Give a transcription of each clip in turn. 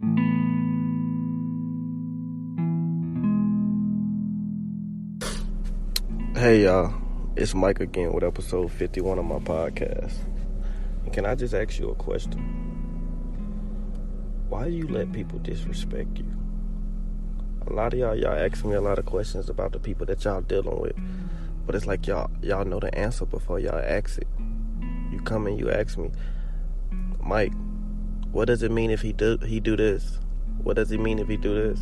Hey y'all, it's Mike again with episode 51 of my podcast. Can I just ask you a question? Why do you let people disrespect you? A lot of y'all, y'all ask me a lot of questions about the people that y'all dealing with. But it's like y'all y'all know the answer before y'all ask it. You come and you ask me, Mike, what does it mean if he do he do this? What does it mean if he do this?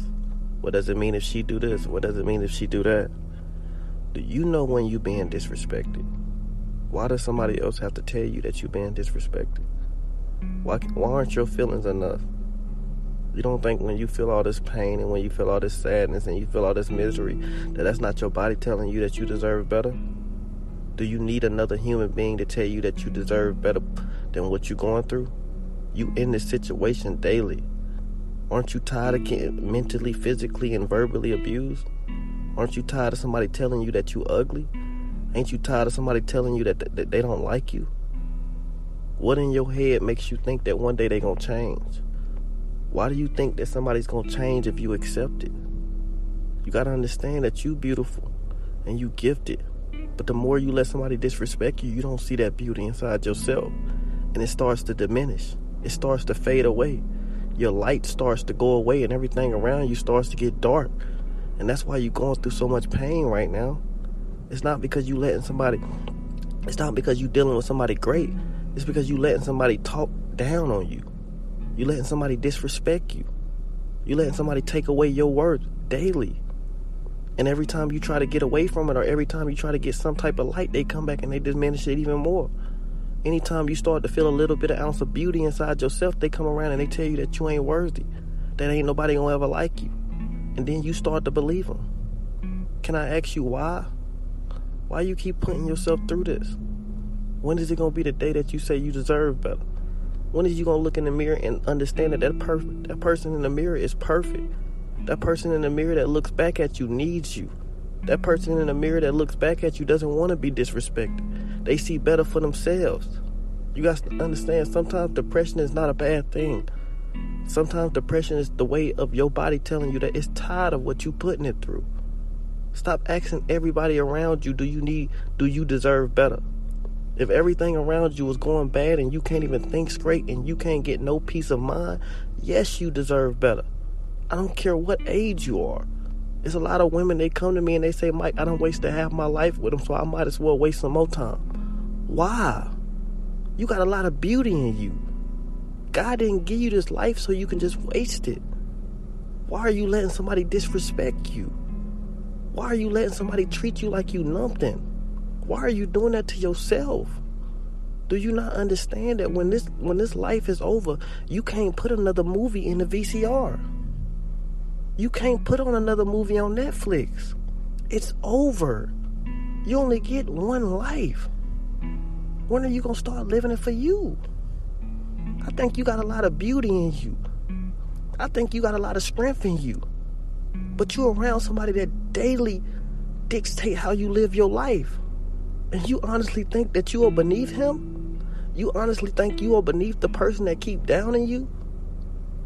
What does it mean if she do this? What does it mean if she do that? Do you know when you being disrespected? Why does somebody else have to tell you that you being disrespected? Why why aren't your feelings enough? You don't think when you feel all this pain and when you feel all this sadness and you feel all this misery that that's not your body telling you that you deserve better? Do you need another human being to tell you that you deserve better than what you're going through? You in this situation daily. Aren't you tired of getting mentally, physically, and verbally abused? Aren't you tired of somebody telling you that you ugly? Ain't you tired of somebody telling you that, that they don't like you? What in your head makes you think that one day they're gonna change? Why do you think that somebody's gonna change if you accept it? You gotta understand that you beautiful and you gifted. But the more you let somebody disrespect you, you don't see that beauty inside yourself. And it starts to diminish it starts to fade away. Your light starts to go away and everything around you starts to get dark. And that's why you're going through so much pain right now. It's not because you letting somebody it's not because you're dealing with somebody great. It's because you letting somebody talk down on you. You letting somebody disrespect you. You letting somebody take away your worth daily. And every time you try to get away from it or every time you try to get some type of light, they come back and they diminish it even more anytime you start to feel a little bit of ounce of beauty inside yourself, they come around and they tell you that you ain't worthy, that ain't nobody gonna ever like you, and then you start to believe them. Can I ask you why? Why you keep putting yourself through this? When is it gonna be the day that you say you deserve better? When is you gonna look in the mirror and understand that that perfect, that person in the mirror is perfect? That person in the mirror that looks back at you needs you. That person in the mirror that looks back at you doesn't want to be disrespected. They see better for themselves. You guys understand sometimes depression is not a bad thing. Sometimes depression is the way of your body telling you that it's tired of what you putting it through. Stop asking everybody around you, do you need do you deserve better? If everything around you is going bad and you can't even think straight and you can't get no peace of mind, yes you deserve better. I don't care what age you are. There's a lot of women, they come to me and they say, Mike, I don't waste half my life with them, so I might as well waste some more time. Why? You got a lot of beauty in you. God didn't give you this life so you can just waste it. Why are you letting somebody disrespect you? Why are you letting somebody treat you like you nothing? Why are you doing that to yourself? Do you not understand that when this when this life is over, you can't put another movie in the VCR? You can't put on another movie on Netflix. It's over. You only get one life. When are you going to start living it for you? I think you got a lot of beauty in you. I think you got a lot of strength in you. But you're around somebody that daily dictate how you live your life. And you honestly think that you are beneath him? You honestly think you are beneath the person that keep downing you?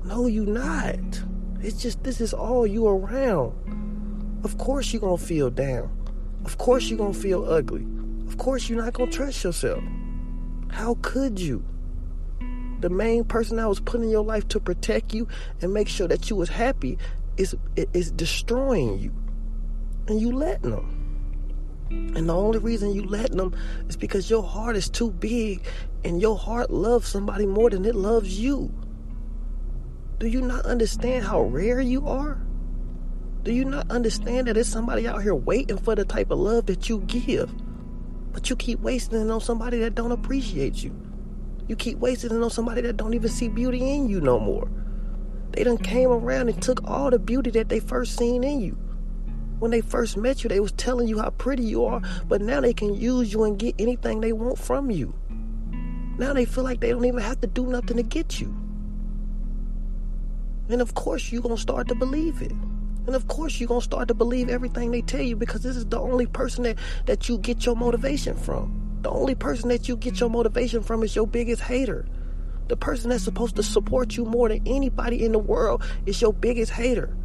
No, you not. It's just this is all you around. Of course you're gonna feel down. Of course you're gonna feel ugly. Of course you're not gonna trust yourself. How could you? The main person that was put in your life to protect you and make sure that you was happy is is destroying you. And you letting them. And the only reason you letting them is because your heart is too big and your heart loves somebody more than it loves you. Do you not understand how rare you are? Do you not understand that there's somebody out here waiting for the type of love that you give? But you keep wasting it on somebody that don't appreciate you. You keep wasting it on somebody that don't even see beauty in you no more. They done came around and took all the beauty that they first seen in you. When they first met you, they was telling you how pretty you are, but now they can use you and get anything they want from you. Now they feel like they don't even have to do nothing to get you. And of course, you're going to start to believe it. And of course, you're going to start to believe everything they tell you because this is the only person that, that you get your motivation from. The only person that you get your motivation from is your biggest hater. The person that's supposed to support you more than anybody in the world is your biggest hater.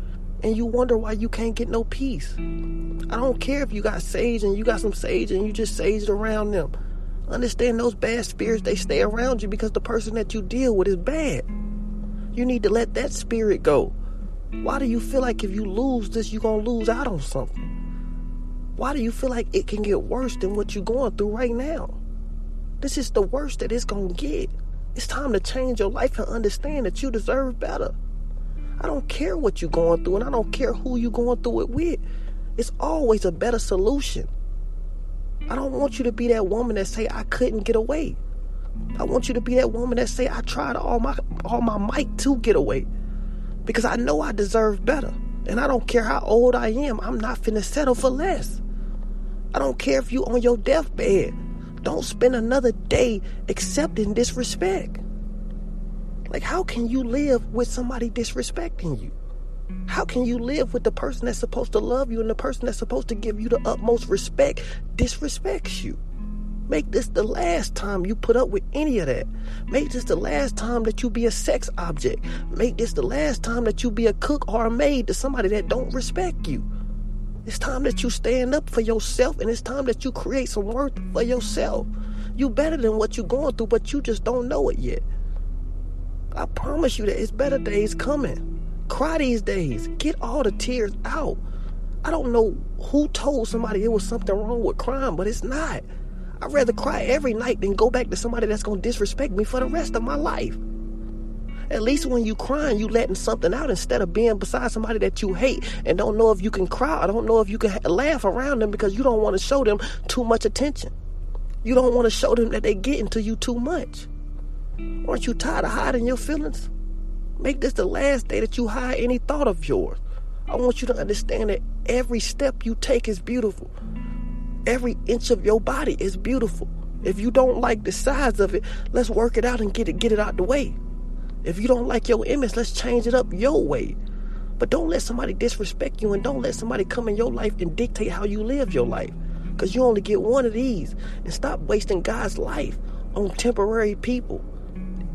And you wonder why you can't get no peace. I don't care if you got sage and you got some sage and you just saged around them. Understand those bad spirits, they stay around you because the person that you deal with is bad. You need to let that spirit go. Why do you feel like if you lose this, you're going to lose out on something? Why do you feel like it can get worse than what you're going through right now? This is the worst that it's going to get. It's time to change your life and understand that you deserve better. I don't care what you're going through, and I don't care who you're going through it with. It's always a better solution. I don't want you to be that woman that say I couldn't get away. I want you to be that woman that say I tried all my all my might to get away. Because I know I deserve better. And I don't care how old I am, I'm not finna settle for less. I don't care if you on your deathbed. Don't spend another day accepting disrespect. Like, how can you live with somebody disrespecting you? How can you live with the person that's supposed to love you and the person that's supposed to give you the utmost respect disrespects you? Make this the last time you put up with any of that. Make this the last time that you be a sex object. Make this the last time that you be a cook or a maid to somebody that don't respect you. It's time that you stand up for yourself and it's time that you create some worth for yourself. You better than what you're going through, but you just don't know it yet. I promise you that it's better days coming. Cry these days. Get all the tears out. I don't know who told somebody it was something wrong with crime, but it's not. I'd rather cry every night than go back to somebody that's gonna disrespect me for the rest of my life. At least when you crying, you letting something out instead of being beside somebody that you hate and don't know if you can cry. I don't know if you can laugh around them because you don't want to show them too much attention. You don't want to show them that they getting to you too much. Aren't you tired of hiding your feelings? Make this the last day that you hide any thought of yours. I want you to understand that every step you take is beautiful. Every inch of your body is beautiful. If you don't like the size of it, let's work it out and get it get it out the way. If you don't like your image, let's change it up your way. But don't let somebody disrespect you and don't let somebody come in your life and dictate how you live your life. Because you only get one of these. And stop wasting God's life on temporary people.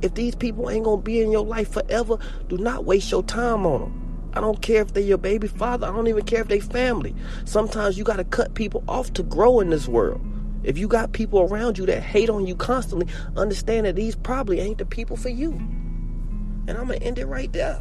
If these people ain't gonna be in your life forever, do not waste your time on them. I don't care if they're your baby father. I don't even care if they family. Sometimes you gotta cut people off to grow in this world. If you got people around you that hate on you constantly, understand that these probably ain't the people for you. And I'm going to end it right there.